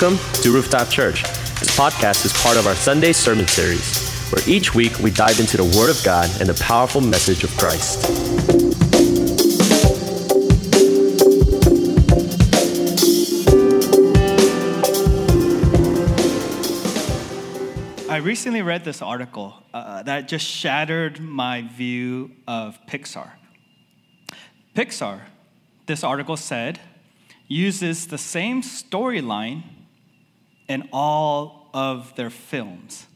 Welcome to Rooftop Church. This podcast is part of our Sunday sermon series, where each week we dive into the Word of God and the powerful message of Christ. I recently read this article uh, that just shattered my view of Pixar. Pixar, this article said, uses the same storyline in all of their films.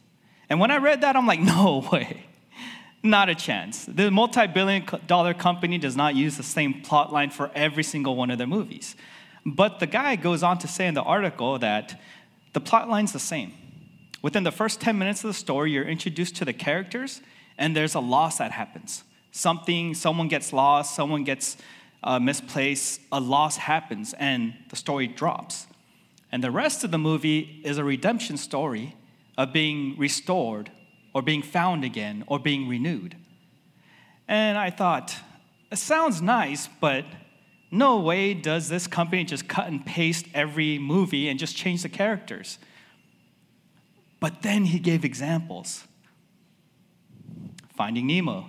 And when I read that, I'm like, no way. Not a chance. The multi billion dollar company does not use the same plot line for every single one of their movies. But the guy goes on to say in the article that the plot line's the same. Within the first 10 minutes of the story, you're introduced to the characters, and there's a loss that happens. Something, someone gets lost, someone gets uh, misplaced, a loss happens, and the story drops. And the rest of the movie is a redemption story of being restored, or being found again, or being renewed. And I thought, it sounds nice, but no way does this company just cut and paste every movie and just change the characters. But then he gave examples. Finding Nemo.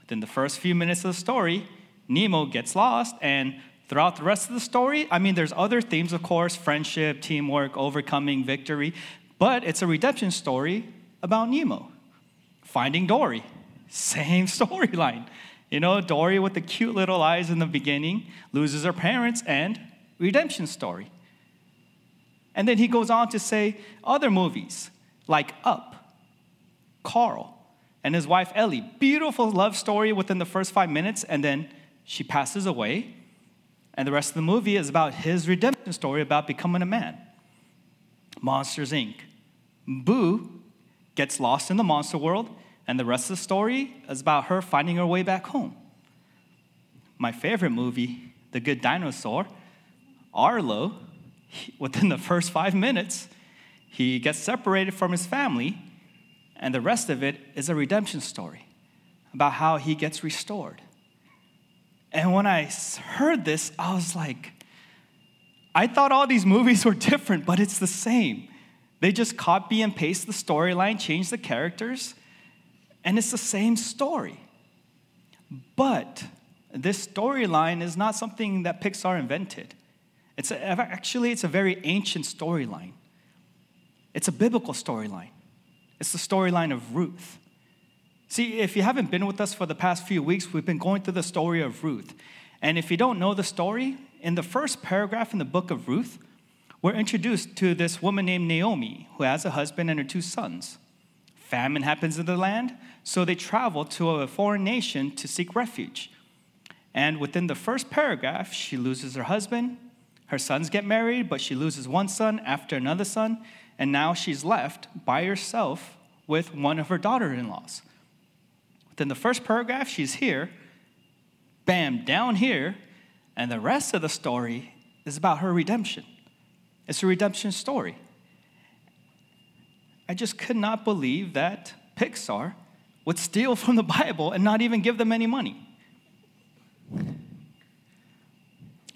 Within the first few minutes of the story, Nemo gets lost, and throughout the rest of the story, I mean, there's other themes, of course friendship, teamwork, overcoming, victory, but it's a redemption story about Nemo. Finding Dory, same storyline. You know, Dory with the cute little eyes in the beginning loses her parents, and redemption story. And then he goes on to say other movies like Up, Carl, and his wife Ellie. Beautiful love story within the first five minutes, and then she passes away, and the rest of the movie is about his redemption story about becoming a man. Monsters Inc. Boo gets lost in the monster world, and the rest of the story is about her finding her way back home. My favorite movie, The Good Dinosaur, Arlo, within the first five minutes, he gets separated from his family, and the rest of it is a redemption story about how he gets restored. And when I heard this, I was like, I thought all these movies were different, but it's the same. They just copy and paste the storyline, change the characters, and it's the same story. But this storyline is not something that Pixar invented. It's a, actually it's a very ancient storyline. It's a biblical storyline. It's the storyline of Ruth. See, if you haven't been with us for the past few weeks, we've been going through the story of Ruth. And if you don't know the story, in the first paragraph in the book of Ruth, we're introduced to this woman named Naomi who has a husband and her two sons. Famine happens in the land, so they travel to a foreign nation to seek refuge. And within the first paragraph, she loses her husband. Her sons get married, but she loses one son after another son. And now she's left by herself with one of her daughter in laws. Then the first paragraph, she's here, bam, down here, and the rest of the story is about her redemption. It's a redemption story. I just could not believe that Pixar would steal from the Bible and not even give them any money.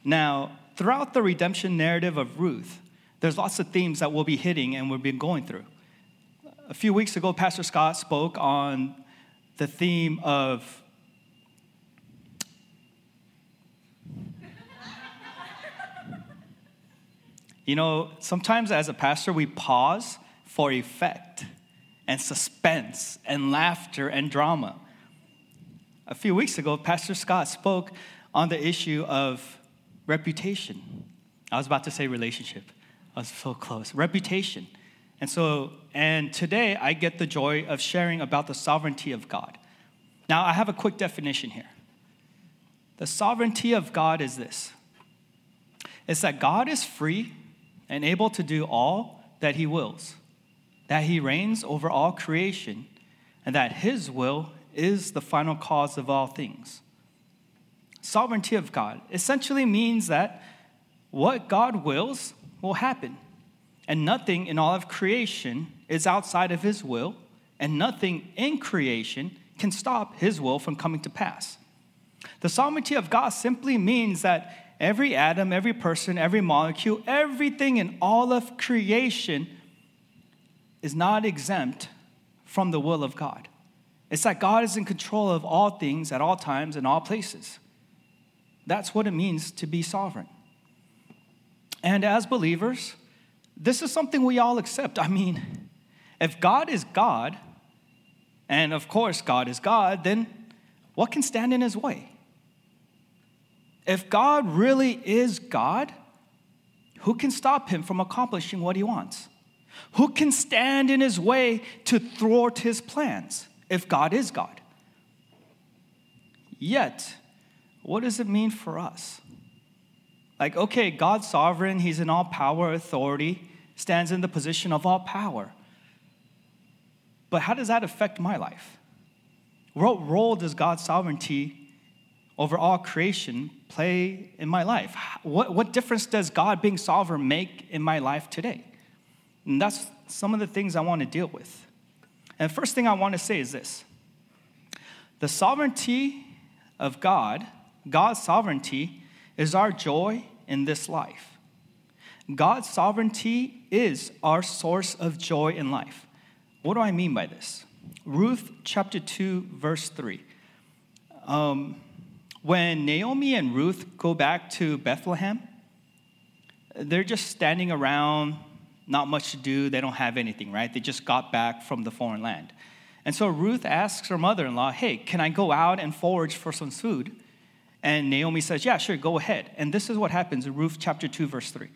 Now, throughout the redemption narrative of Ruth, there's lots of themes that we'll be hitting and we've been going through. A few weeks ago, Pastor Scott spoke on the theme of You know, sometimes as a pastor, we pause for effect and suspense and laughter and drama. A few weeks ago, Pastor Scott spoke on the issue of reputation. I was about to say relationship, I was so close. Reputation. And so, and today I get the joy of sharing about the sovereignty of God. Now, I have a quick definition here. The sovereignty of God is this it's that God is free and able to do all that He wills, that He reigns over all creation, and that His will is the final cause of all things. Sovereignty of God essentially means that what God wills will happen. And nothing in all of creation is outside of his will, and nothing in creation can stop his will from coming to pass. The sovereignty of God simply means that every atom, every person, every molecule, everything in all of creation is not exempt from the will of God. It's that God is in control of all things at all times and all places. That's what it means to be sovereign. And as believers, this is something we all accept. I mean, if God is God, and of course God is God, then what can stand in his way? If God really is God, who can stop him from accomplishing what he wants? Who can stand in his way to thwart his plans if God is God? Yet, what does it mean for us? Like, okay, God's sovereign, he's in all power, authority, stands in the position of all power. But how does that affect my life? What role does God's sovereignty over all creation play in my life? What, what difference does God being sovereign make in my life today? And that's some of the things I want to deal with. And the first thing I want to say is this the sovereignty of God, God's sovereignty, is our joy in this life. God's sovereignty is our source of joy in life. What do I mean by this? Ruth chapter 2, verse 3. Um, when Naomi and Ruth go back to Bethlehem, they're just standing around, not much to do. They don't have anything, right? They just got back from the foreign land. And so Ruth asks her mother in law, Hey, can I go out and forage for some food? And Naomi says, Yeah, sure, go ahead. And this is what happens in Ruth chapter 2, verse 3.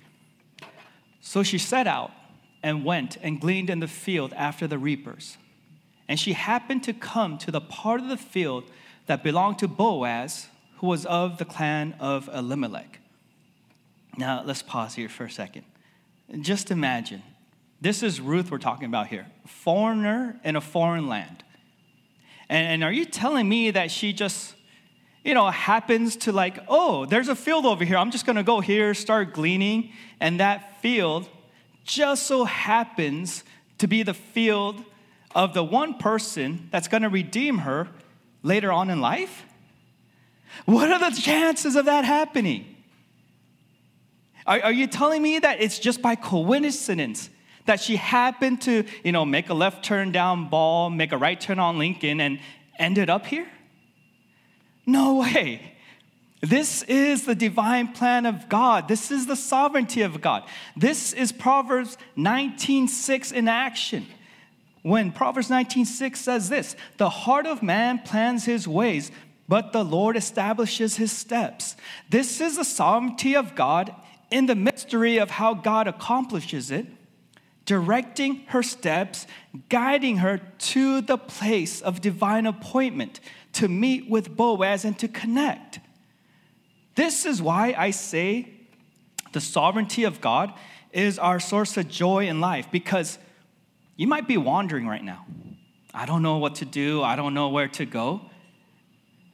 So she set out and went and gleaned in the field after the reapers. And she happened to come to the part of the field that belonged to Boaz, who was of the clan of Elimelech. Now, let's pause here for a second. Just imagine this is Ruth we're talking about here, foreigner in a foreign land. And, and are you telling me that she just, you know, happens to like, oh, there's a field over here. I'm just going to go here, start gleaning. And that field just so happens to be the field of the one person that's going to redeem her later on in life? What are the chances of that happening? Are, are, you telling me that it's just by coincidence that she happened to, you know, make a left turn down Ball, make a right turn on Lincoln, and ended up here? No way. This is the divine plan of God. This is the sovereignty of God. This is Proverbs 19:6 in action. When Proverbs 19:6 says this, "The heart of man plans his ways, but the Lord establishes his steps." This is the sovereignty of God in the mystery of how God accomplishes it, directing her steps, guiding her to the place of divine appointment to meet with Boaz and to connect. This is why I say the sovereignty of God is our source of joy in life because you might be wandering right now. I don't know what to do, I don't know where to go.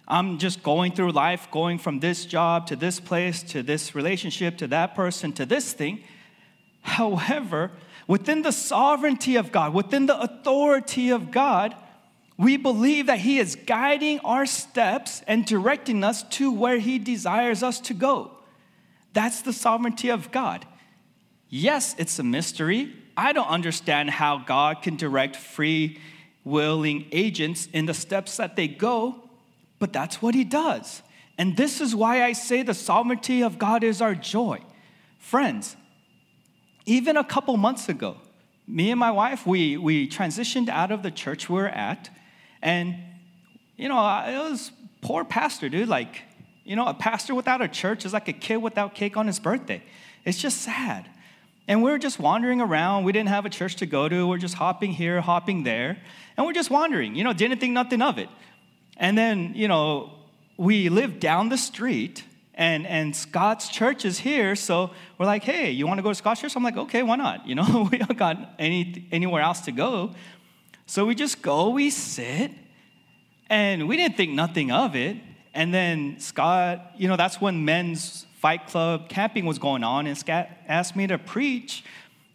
I'm just going through life, going from this job to this place to this relationship to that person to this thing. However, within the sovereignty of God, within the authority of God, we believe that He is guiding our steps and directing us to where He desires us to go. That's the sovereignty of God. Yes, it's a mystery. I don't understand how God can direct free willing agents in the steps that they go, but that's what He does. And this is why I say the sovereignty of God is our joy. Friends, even a couple months ago, me and my wife, we, we transitioned out of the church we were at and, you know, it was poor pastor, dude. Like, you know, a pastor without a church is like a kid without cake on his birthday. It's just sad. And we are just wandering around. We didn't have a church to go to. We're just hopping here, hopping there. And we're just wandering, you know, didn't think nothing of it. And then, you know, we live down the street and, and Scott's church is here. So we're like, hey, you want to go to Scott's church? I'm like, okay, why not? You know, we don't got any, anywhere else to go. So we just go, we sit, and we didn't think nothing of it. And then Scott, you know, that's when men's fight club camping was going on, and Scott asked me to preach.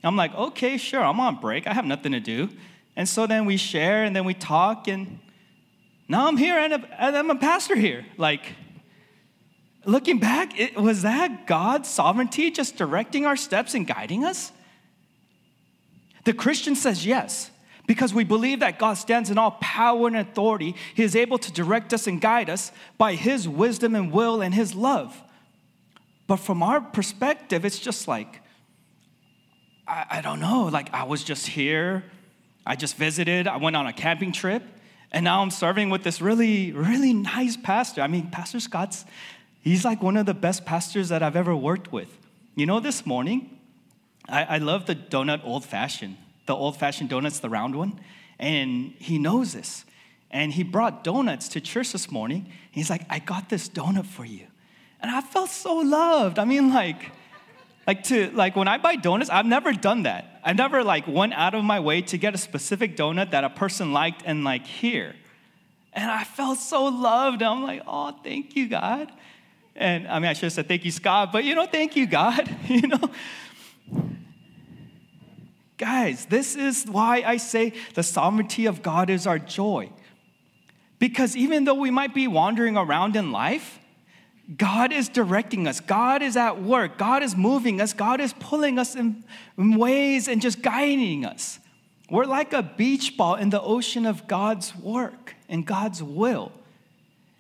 I'm like, okay, sure, I'm on break. I have nothing to do. And so then we share and then we talk, and now I'm here and I'm a pastor here. Like, Looking back, it, was that God's sovereignty just directing our steps and guiding us? The Christian says yes, because we believe that God stands in all power and authority. He is able to direct us and guide us by His wisdom and will and His love. But from our perspective, it's just like, I, I don't know, like I was just here, I just visited, I went on a camping trip, and now I'm serving with this really, really nice pastor. I mean, Pastor Scott's He's like one of the best pastors that I've ever worked with. You know, this morning, I, I love the donut old fashioned, the old fashioned donuts, the round one. And he knows this. And he brought donuts to church this morning. He's like, I got this donut for you. And I felt so loved. I mean, like, like to like when I buy donuts, I've never done that. I've never like went out of my way to get a specific donut that a person liked and like here. And I felt so loved. I'm like, oh, thank you, God. And I mean, I should have said thank you, Scott, but you know, thank you, God. you know, guys, this is why I say the sovereignty of God is our joy. Because even though we might be wandering around in life, God is directing us. God is at work. God is moving us. God is pulling us in, ways and just guiding us. We're like a beach ball in the ocean of God's work and God's will.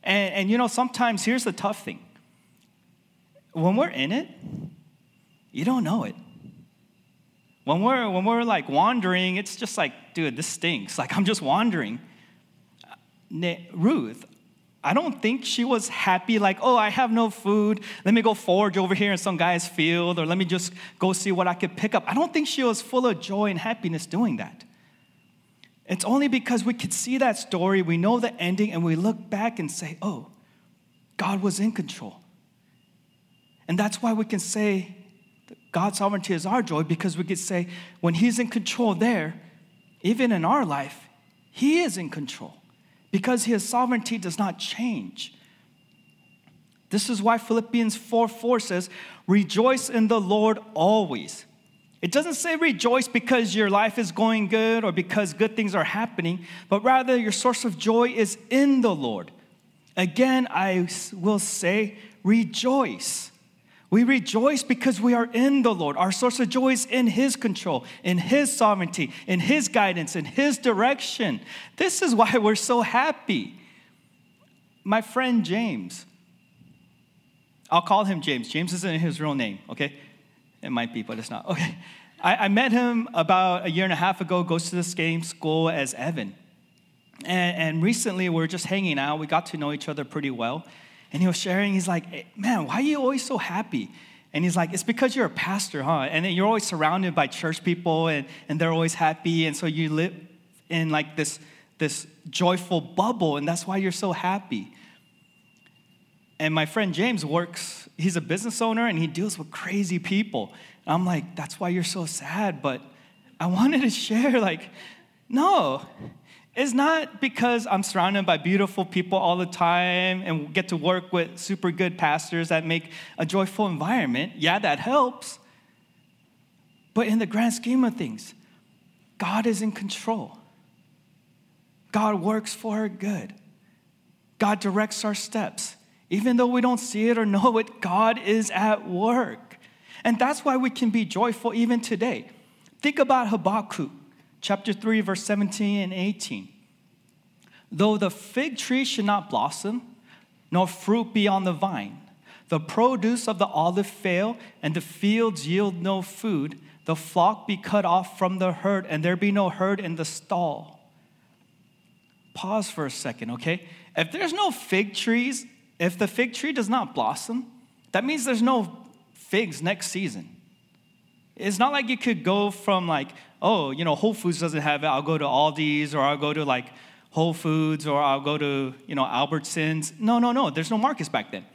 And, and you know, sometimes here's the tough thing when we're in it, you don't know it. When we're, when we're like wandering, it's just like, dude, this stinks. Like, I'm just wandering. Ruth, I don't think she was happy, like, oh, I have no food. Let me go forage over here in some guy's field, or let me just go see what I could pick up. I don't think she was full of joy and happiness doing that. It's only because we could see that story, we know the ending, and we look back and say, oh, God was in control. And that's why we can say God's sovereignty is our joy because we could say when He's in control there, even in our life, He is in control because His sovereignty does not change. This is why Philippians 4 4 says, Rejoice in the Lord always. It doesn't say rejoice because your life is going good or because good things are happening, but rather your source of joy is in the Lord. Again, I will say, rejoice. We rejoice because we are in the Lord. Our source of joy is in His control, in His sovereignty, in His guidance, in His direction. This is why we're so happy. My friend James, I'll call him James. James isn't his real name, okay? It might be, but it's not. Okay. I, I met him about a year and a half ago, goes to the same school as Evan. And, and recently, we we're just hanging out. We got to know each other pretty well. And he was sharing, he's like, man, why are you always so happy? And he's like, it's because you're a pastor, huh? And then you're always surrounded by church people and, and they're always happy. And so you live in like this, this joyful bubble, and that's why you're so happy. And my friend James works, he's a business owner and he deals with crazy people. And I'm like, that's why you're so sad. But I wanted to share, like, no, it's not because I'm surrounded by beautiful people all the time and get to work with super good pastors that make a joyful environment. Yeah, that helps. But in the grand scheme of things, God is in control. God works for our good. God directs our steps. Even though we don't see it or know it, God is at work. And that's why we can be joyful even today. Think about Habakkuk chapter 3, verse 17 and 18. Though the fig tree should not blossom, nor fruit be on the vine, the produce of the olive fail, and the fields yield no food, the flock be cut off from the herd, and there be no herd in the stall. Pause for a second, okay? If there's no fig trees, if the fig tree does not blossom, that means there's no figs next season. It's not like you could go from like, oh, you know, Whole Foods doesn't have it. I'll go to Aldi's or I'll go to like Whole Foods or I'll go to, you know, Albertsons. No, no, no. There's no markets back then.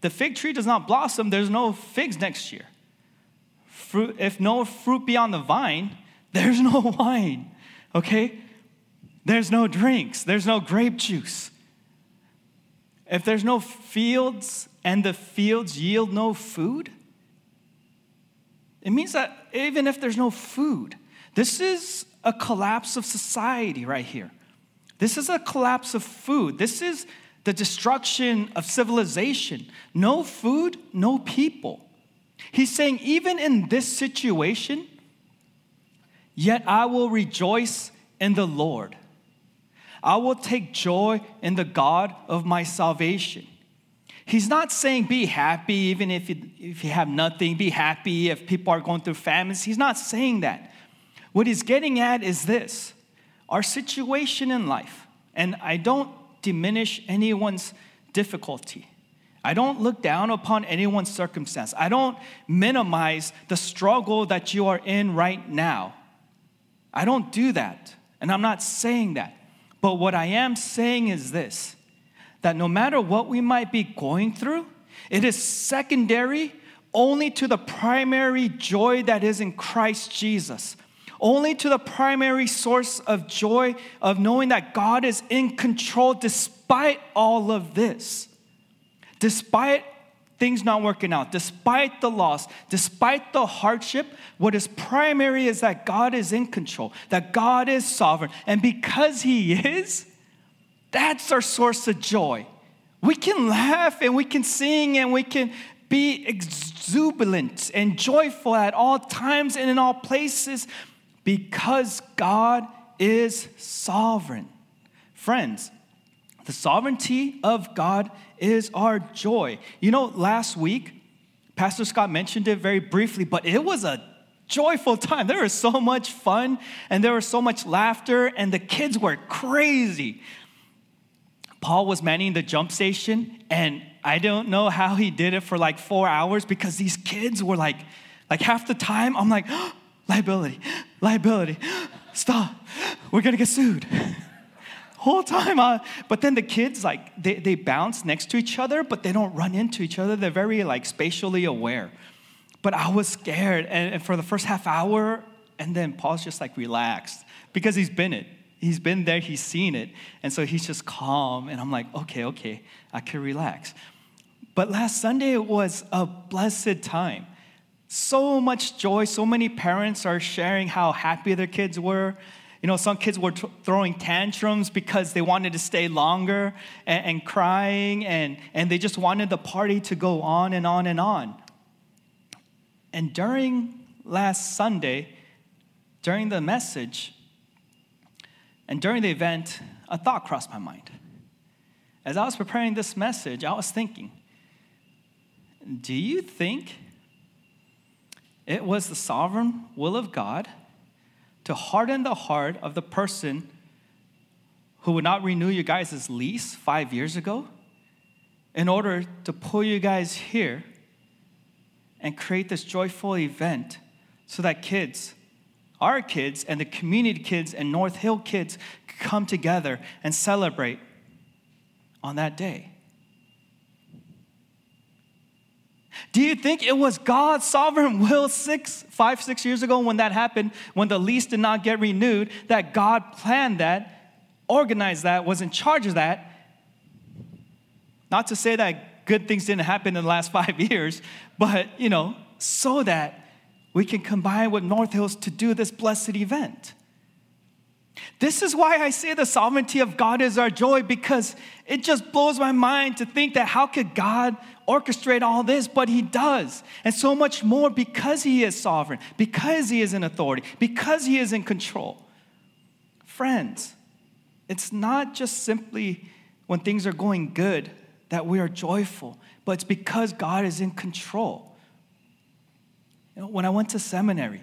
The fig tree does not blossom. There's no figs next year. Fruit, if no fruit be on the vine, there's no wine, okay? There's no drinks. There's no grape juice. If there's no fields and the fields yield no food, it means that even if there's no food, this is a collapse of society right here. This is a collapse of food. This is the destruction of civilization, no food, no people. He's saying, even in this situation, yet I will rejoice in the Lord. I will take joy in the God of my salvation. He's not saying be happy even if you, if you have nothing, be happy if people are going through famines. He's not saying that. What he's getting at is this our situation in life, and I don't diminish anyone's difficulty. I don't look down upon anyone's circumstance. I don't minimize the struggle that you are in right now. I don't do that. And I'm not saying that. But what I am saying is this that no matter what we might be going through, it is secondary only to the primary joy that is in Christ Jesus. Only to the primary source of joy of knowing that God is in control despite all of this. Despite things not working out, despite the loss, despite the hardship, what is primary is that God is in control, that God is sovereign. And because He is, that's our source of joy. We can laugh and we can sing and we can be exuberant and joyful at all times and in all places because God is sovereign. Friends, the sovereignty of God is our joy. You know, last week, Pastor Scott mentioned it very briefly, but it was a joyful time. There was so much fun and there was so much laughter, and the kids were crazy. Paul was manning the jump station, and I don't know how he did it for like four hours because these kids were like, like half the time, I'm like, oh, liability, liability, stop, we're gonna get sued whole time. Uh, but then the kids, like, they, they bounce next to each other, but they don't run into each other. They're very, like, spatially aware. But I was scared. And, and for the first half hour, and then Paul's just, like, relaxed because he's been it. He's been there, he's seen it. And so he's just calm. And I'm like, okay, okay, I can relax. But last Sunday was a blessed time. So much joy. So many parents are sharing how happy their kids were you know, some kids were t- throwing tantrums because they wanted to stay longer and, and crying, and, and they just wanted the party to go on and on and on. And during last Sunday, during the message, and during the event, a thought crossed my mind. As I was preparing this message, I was thinking, do you think it was the sovereign will of God to harden the heart of the person who would not renew you guys' lease five years ago in order to pull you guys here and create this joyful event so that kids, our kids, and the community kids and North Hill kids come together and celebrate on that day. Do you think it was God's sovereign will six, five, six years ago when that happened, when the lease did not get renewed, that God planned that, organized that, was in charge of that? Not to say that good things didn't happen in the last five years, but you know, so that we can combine with North Hills to do this blessed event. This is why I say the sovereignty of God is our joy because it just blows my mind to think that how could God orchestrate all this? But He does. And so much more because He is sovereign, because He is in authority, because He is in control. Friends, it's not just simply when things are going good that we are joyful, but it's because God is in control. When I went to seminary,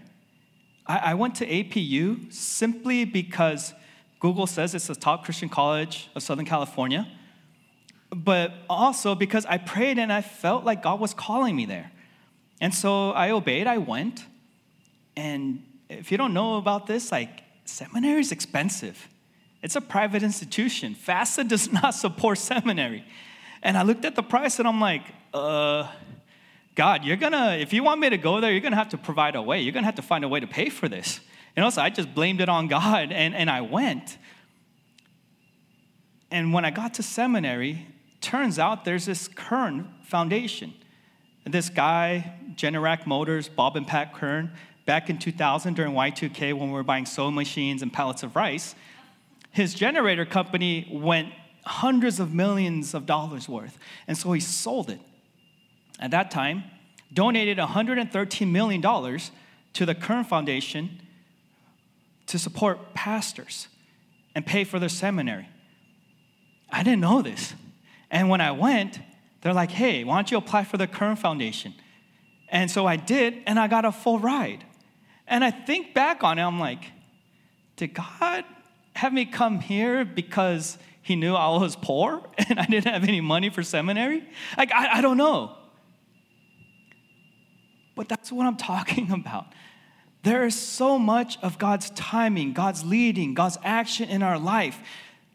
I, I went to APU simply because Google says it's the top Christian college of Southern California, but also because I prayed and I felt like God was calling me there. And so I obeyed, I went. And if you don't know about this, like seminary is expensive. It's a private institution. FAFSA does not support seminary. And I looked at the price and I'm like, uh, God, you're gonna, if you want me to go there, you're gonna have to provide a way. You're gonna have to find a way to pay for this. And also, I just blamed it on God and, and I went. And when I got to seminary, turns out there's this Kern Foundation. And this guy, Generac Motors, Bob and Pat Kern, back in 2000 during Y2K when we were buying sewing machines and pallets of rice, his generator company went hundreds of millions of dollars worth. And so he sold it. At that time, donated $113 million to the Kern Foundation to support pastors and pay for their seminary. I didn't know this. And when I went, they're like, hey, why don't you apply for the Kern Foundation? And so I did, and I got a full ride. And I think back on it, I'm like, did God have me come here because he knew I was poor and I didn't have any money for seminary? Like, I, I don't know. But that's what I'm talking about. There is so much of God's timing, God's leading, God's action in our life.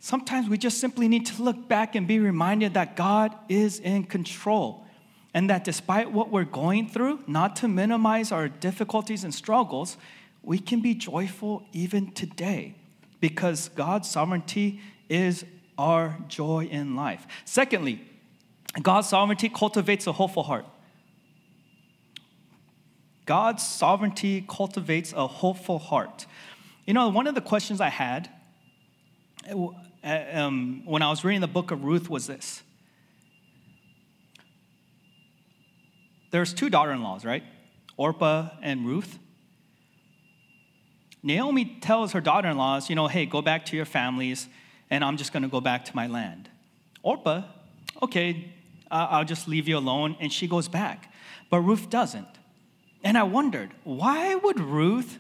Sometimes we just simply need to look back and be reminded that God is in control. And that despite what we're going through, not to minimize our difficulties and struggles, we can be joyful even today because God's sovereignty is our joy in life. Secondly, God's sovereignty cultivates a hopeful heart. God's sovereignty cultivates a hopeful heart. You know, one of the questions I had uh, um, when I was reading the book of Ruth was this. There's two daughter-in-laws, right? Orpah and Ruth. Naomi tells her daughter-in-laws, you know, hey, go back to your families, and I'm just going to go back to my land. Orpah, okay, I'll just leave you alone, and she goes back. But Ruth doesn't. And I wondered, why would Ruth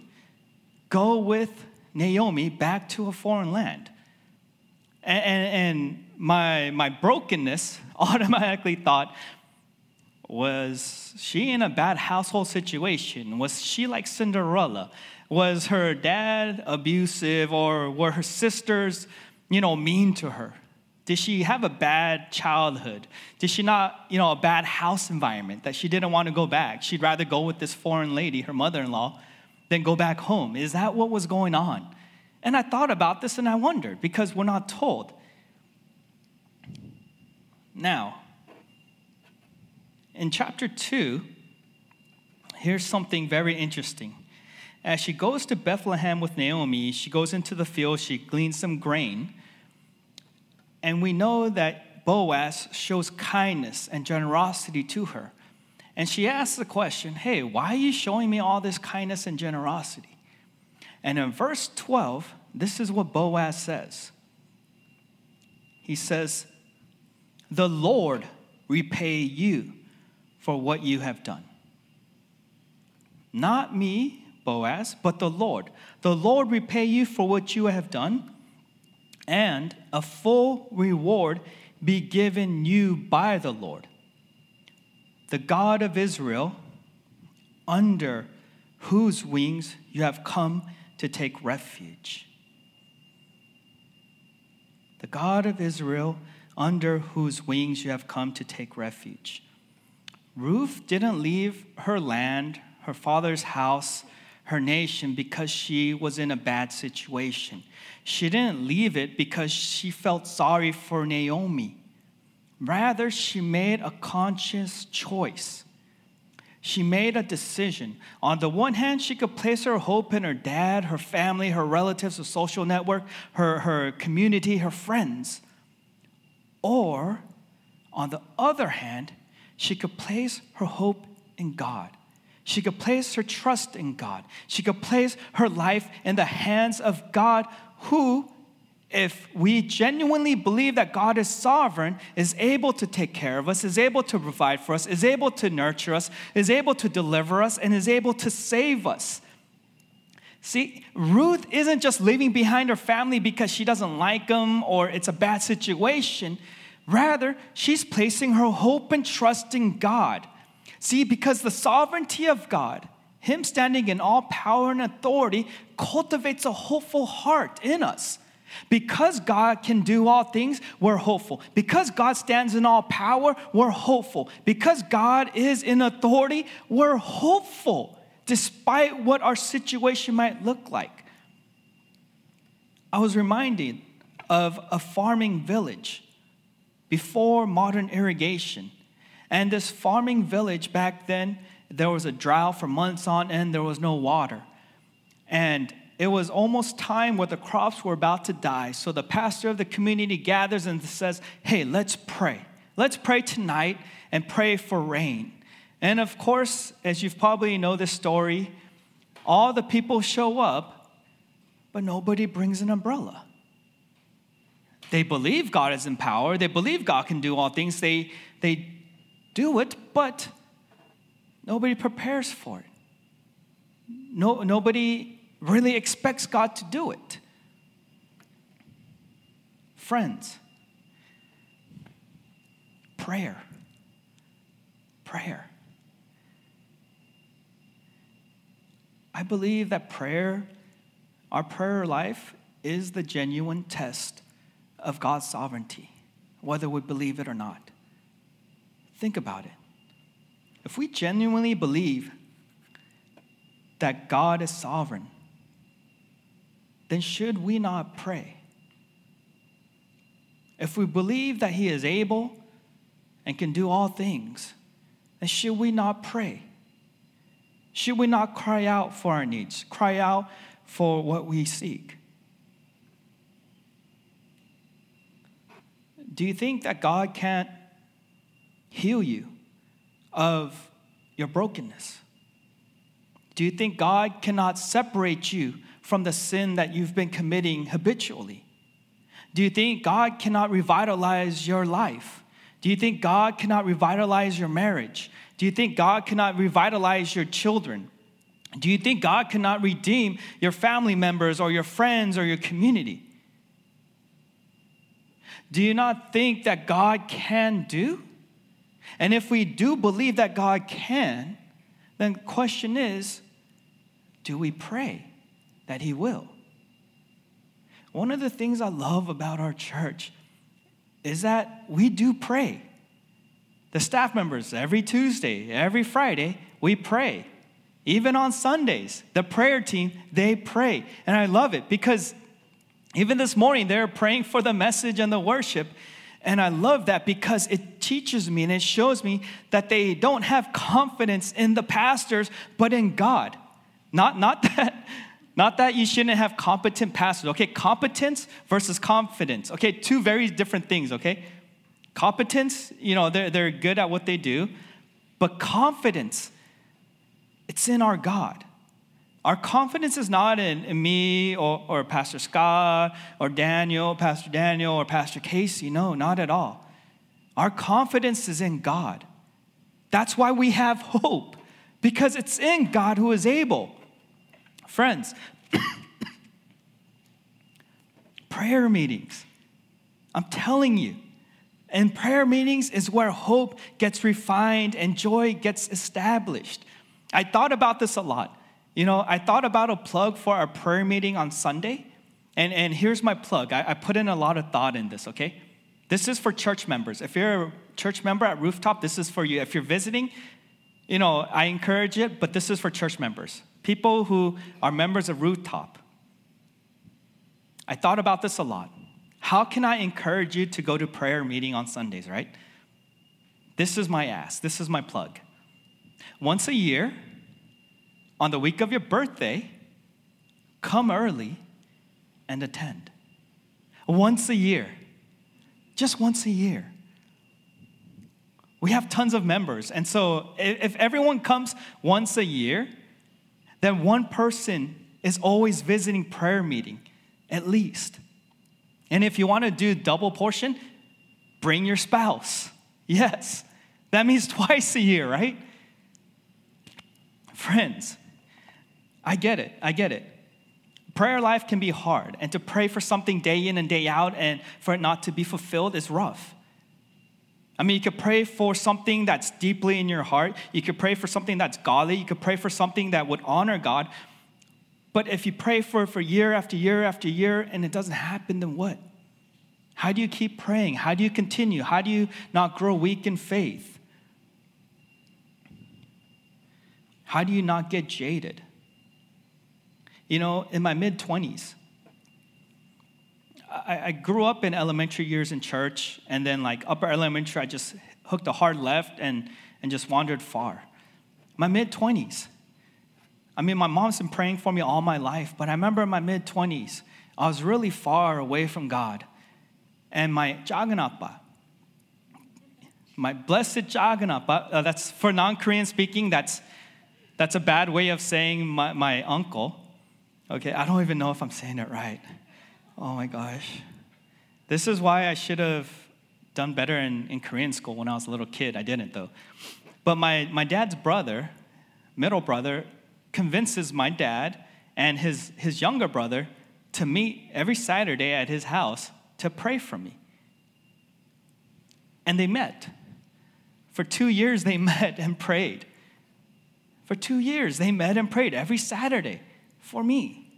go with Naomi back to a foreign land? And, and, and my, my brokenness automatically thought, was she in a bad household situation? Was she like Cinderella? Was her dad abusive or were her sisters, you know, mean to her? Did she have a bad childhood? Did she not, you know, a bad house environment that she didn't want to go back? She'd rather go with this foreign lady, her mother in law, than go back home. Is that what was going on? And I thought about this and I wondered because we're not told. Now, in chapter 2, here's something very interesting. As she goes to Bethlehem with Naomi, she goes into the field, she gleans some grain. And we know that Boaz shows kindness and generosity to her. And she asks the question, Hey, why are you showing me all this kindness and generosity? And in verse 12, this is what Boaz says. He says, The Lord repay you for what you have done. Not me, Boaz, but the Lord. The Lord repay you for what you have done and a full reward be given you by the Lord. The God of Israel, under whose wings you have come to take refuge. The God of Israel, under whose wings you have come to take refuge. Ruth didn't leave her land, her father's house, her nation because she was in a bad situation. She didn't leave it because she felt sorry for Naomi. Rather, she made a conscious choice. She made a decision. On the one hand, she could place her hope in her dad, her family, her relatives, her social network, her, her community, her friends. Or, on the other hand, she could place her hope in God. She could place her trust in God. She could place her life in the hands of God, who, if we genuinely believe that God is sovereign, is able to take care of us, is able to provide for us, is able to nurture us, is able to deliver us, and is able to save us. See, Ruth isn't just leaving behind her family because she doesn't like them or it's a bad situation. Rather, she's placing her hope and trust in God. See, because the sovereignty of God, Him standing in all power and authority, cultivates a hopeful heart in us. Because God can do all things, we're hopeful. Because God stands in all power, we're hopeful. Because God is in authority, we're hopeful, despite what our situation might look like. I was reminded of a farming village before modern irrigation. And this farming village back then, there was a drought for months on end, there was no water. And it was almost time where the crops were about to die. So the pastor of the community gathers and says, Hey, let's pray. Let's pray tonight and pray for rain. And of course, as you've probably know this story, all the people show up, but nobody brings an umbrella. They believe God is in power, they believe God can do all things, they, they do it, but nobody prepares for it. No, nobody really expects God to do it. Friends, prayer. Prayer. I believe that prayer, our prayer life, is the genuine test of God's sovereignty, whether we believe it or not. Think about it. If we genuinely believe that God is sovereign, then should we not pray? If we believe that He is able and can do all things, then should we not pray? Should we not cry out for our needs, cry out for what we seek? Do you think that God can't heal you of your brokenness? Do you think God cannot separate you from the sin that you've been committing habitually? Do you think God cannot revitalize your life? Do you think God cannot revitalize your marriage? Do you think God cannot revitalize your children? Do you think God cannot redeem your family members or your friends or your community? Do you not think that God can do? And if we do believe that God can, then the question is do we pray that He will? One of the things I love about our church is that we do pray. The staff members, every Tuesday, every Friday, we pray. Even on Sundays, the prayer team, they pray. And I love it because even this morning, they're praying for the message and the worship. And I love that because it teaches me and it shows me that they don't have confidence in the pastors, but in God. Not, not that. Not that you shouldn't have competent pastors. Okay, competence versus confidence. Okay, two very different things, okay? Competence, you know, they're, they're good at what they do, but confidence, it's in our God. Our confidence is not in, in me or, or Pastor Scott or Daniel, Pastor Daniel or Pastor Casey. No, not at all. Our confidence is in God. That's why we have hope, because it's in God who is able. Friends, prayer meetings, I'm telling you, and prayer meetings is where hope gets refined and joy gets established. I thought about this a lot. You know, I thought about a plug for our prayer meeting on Sunday. And, and here's my plug. I, I put in a lot of thought in this, okay? This is for church members. If you're a church member at Rooftop, this is for you. If you're visiting, you know, I encourage it, but this is for church members, people who are members of Rooftop. I thought about this a lot. How can I encourage you to go to prayer meeting on Sundays, right? This is my ask. This is my plug. Once a year, on the week of your birthday, come early and attend. Once a year, just once a year. We have tons of members. And so if everyone comes once a year, then one person is always visiting prayer meeting, at least. And if you want to do double portion, bring your spouse. Yes, that means twice a year, right? Friends, I get it. I get it. Prayer life can be hard, and to pray for something day in and day out and for it not to be fulfilled is rough. I mean, you could pray for something that's deeply in your heart. You could pray for something that's godly. You could pray for something that would honor God. But if you pray for it for year after year after year and it doesn't happen, then what? How do you keep praying? How do you continue? How do you not grow weak in faith? How do you not get jaded? You know, in my mid 20s, I, I, grew up in elementary years in church, and then, like, upper elementary, I just hooked a hard left and, and just wandered far. My mid 20s, I mean, my mom's been praying for me all my life, but I remember in my mid 20s, I was really far away from God. And my Jaganapa, my blessed Jaganapa, uh, that's for non Korean speaking, that's, that's a bad way of saying my, my uncle. Okay, I don't even know if I'm saying it right. Oh my gosh. This is why I should have done better in, in Korean school when I was a little kid. I didn't, though. But my, my dad's brother, middle brother, convinces my dad and his, his younger brother to meet every Saturday at his house to pray for me. And they met. For two years, they met and prayed. For two years, they met and prayed every Saturday for me.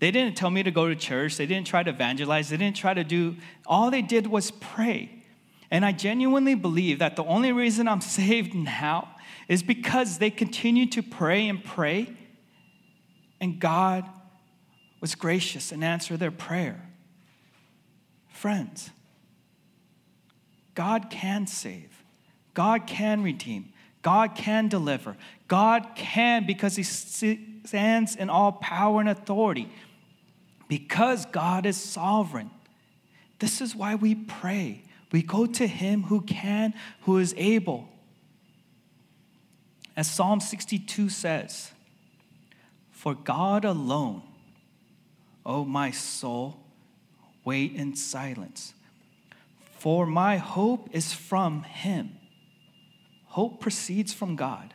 They didn't tell me to go to church. They didn't try to evangelize. They didn't try to do, all they did was pray. And I genuinely believe that the only reason I'm saved now is because they continued to pray and pray, and God was gracious and answered their prayer. Friends, God can save, God can redeem, God can deliver, God can because He stands in all power and authority because God is sovereign. This is why we pray. We go to Him who can, who is able. As Psalm 62 says, For God alone, O my soul, wait in silence. For my hope is from Him. Hope proceeds from God.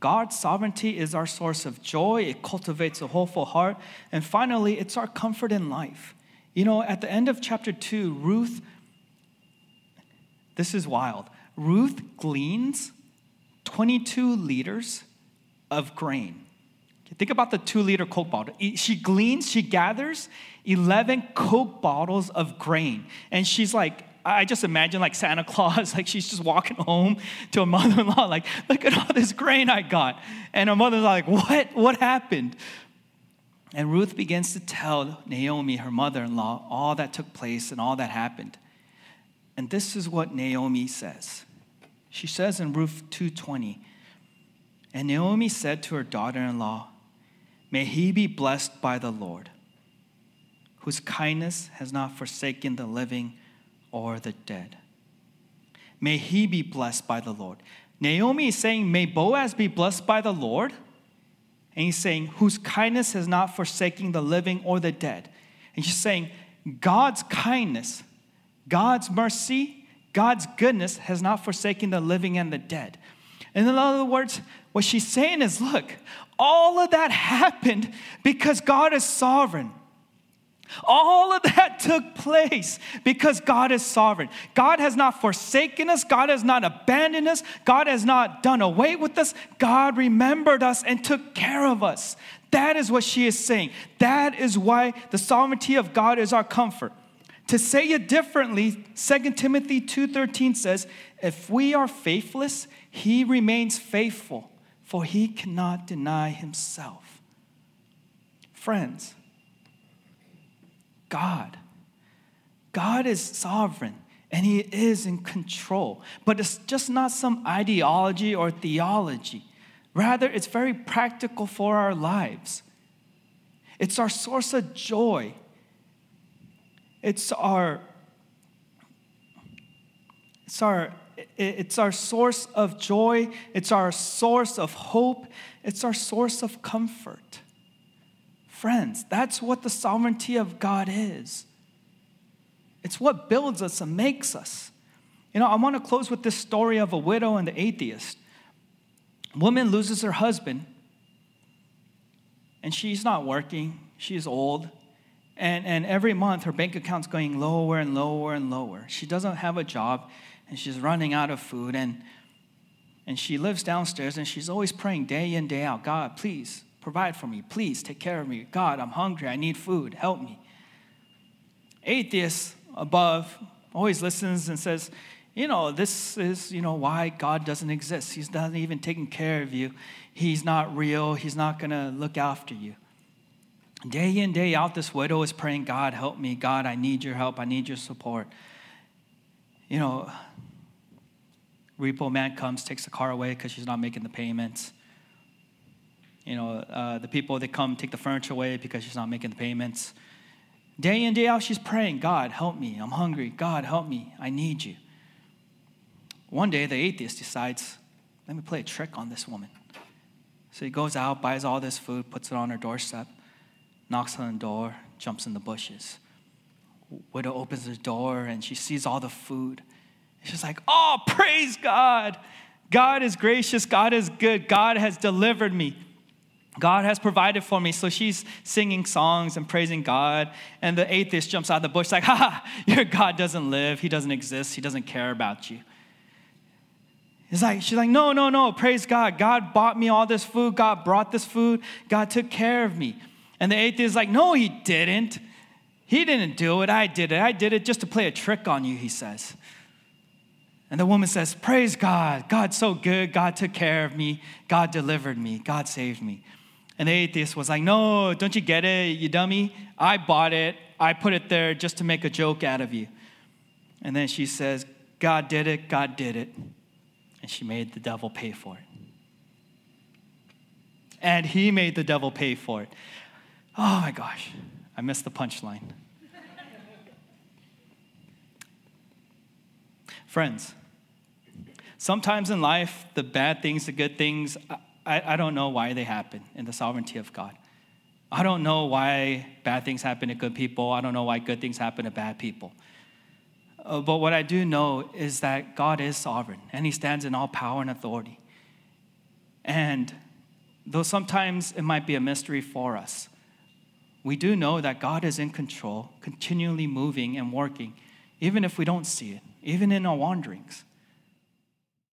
God's sovereignty is our source of joy. It cultivates a hopeful heart. And finally, it's our comfort in life. You know, at the end of chapter 2, Ruth, this is wild. Ruth gleans 22 liters of grain. Think about the two liter Coke bottle. She gleans, she gathers 11 Coke bottles of grain. And she's like, I just imagine like Santa Claus, like she's just walking home to her mother in law, like, look at all this grain I got. And her mother's like, what? What happened? And Ruth begins to tell Naomi, her mother in law, all that took place and all that happened. And this is what Naomi says. She says in Ruth 2:20, and Naomi said to her daughter-in-law, May he be blessed by the Lord, whose kindness has not forsaken the living or the dead. May he be blessed by the Lord. Naomi is saying, May Boaz be blessed by the Lord. And he's saying, Whose kindness has not forsaken the living or the dead. And she's saying, God's kindness, God's mercy, God's goodness has not forsaken the living and the dead. And in other words, what she's saying is, Look, all of that happened because God is sovereign. All of that took place because God is sovereign. God has not forsaken us. God has not abandoned us. God has not done away with us. God remembered us and took care of us. That is what she is saying. That is why the sovereignty of God is our comfort. To say it differently, 2 Timothy 2:13 says, "If we are faithless, he remains faithful, for he cannot deny himself." Friends, God. God is sovereign and He is in control. But it's just not some ideology or theology. Rather, it's very practical for our lives. It's our source of joy. It's our it's our it's our source of joy, it's our source of hope, it's our source of comfort. Friends, that's what the sovereignty of God is. It's what builds us and makes us. You know, I want to close with this story of a widow and the atheist. woman loses her husband, and she's not working, she's old. And, and every month her bank account's going lower and lower and lower. She doesn't have a job and she's running out of food. And, and she lives downstairs and she's always praying day in, day out God, please Provide for me. Please take care of me. God, I'm hungry. I need food. Help me. atheist above always listens and says, you know, this is, you know, why God doesn't exist. He's not even taking care of you. He's not real. He's not going to look after you. Day in, day out, this widow is praying, God, help me. God, I need your help. I need your support. You know, repo man comes, takes the car away because she's not making the payments. You know, uh, the people that come take the furniture away because she's not making the payments. Day in, day out, she's praying, God, help me. I'm hungry. God, help me. I need you. One day, the atheist decides, let me play a trick on this woman. So he goes out, buys all this food, puts it on her doorstep, knocks on the door, jumps in the bushes. Widow opens the door and she sees all the food. She's like, oh, praise God. God is gracious. God is good. God has delivered me. God has provided for me. So she's singing songs and praising God. And the atheist jumps out of the bush, like, ha, your God doesn't live. He doesn't exist. He doesn't care about you. It's like, she's like, no, no, no, praise God. God bought me all this food. God brought this food. God took care of me. And the atheist is like, no, he didn't. He didn't do it. I did it. I did it just to play a trick on you, he says. And the woman says, Praise God. God's so good. God took care of me. God delivered me. God saved me. And the atheist was like, No, don't you get it, you dummy? I bought it. I put it there just to make a joke out of you. And then she says, God did it. God did it. And she made the devil pay for it. And he made the devil pay for it. Oh my gosh, I missed the punchline. Friends, sometimes in life, the bad things, the good things, I, I don't know why they happen in the sovereignty of God. I don't know why bad things happen to good people. I don't know why good things happen to bad people. Uh, but what I do know is that God is sovereign and He stands in all power and authority. And though sometimes it might be a mystery for us, we do know that God is in control, continually moving and working, even if we don't see it, even in our wanderings.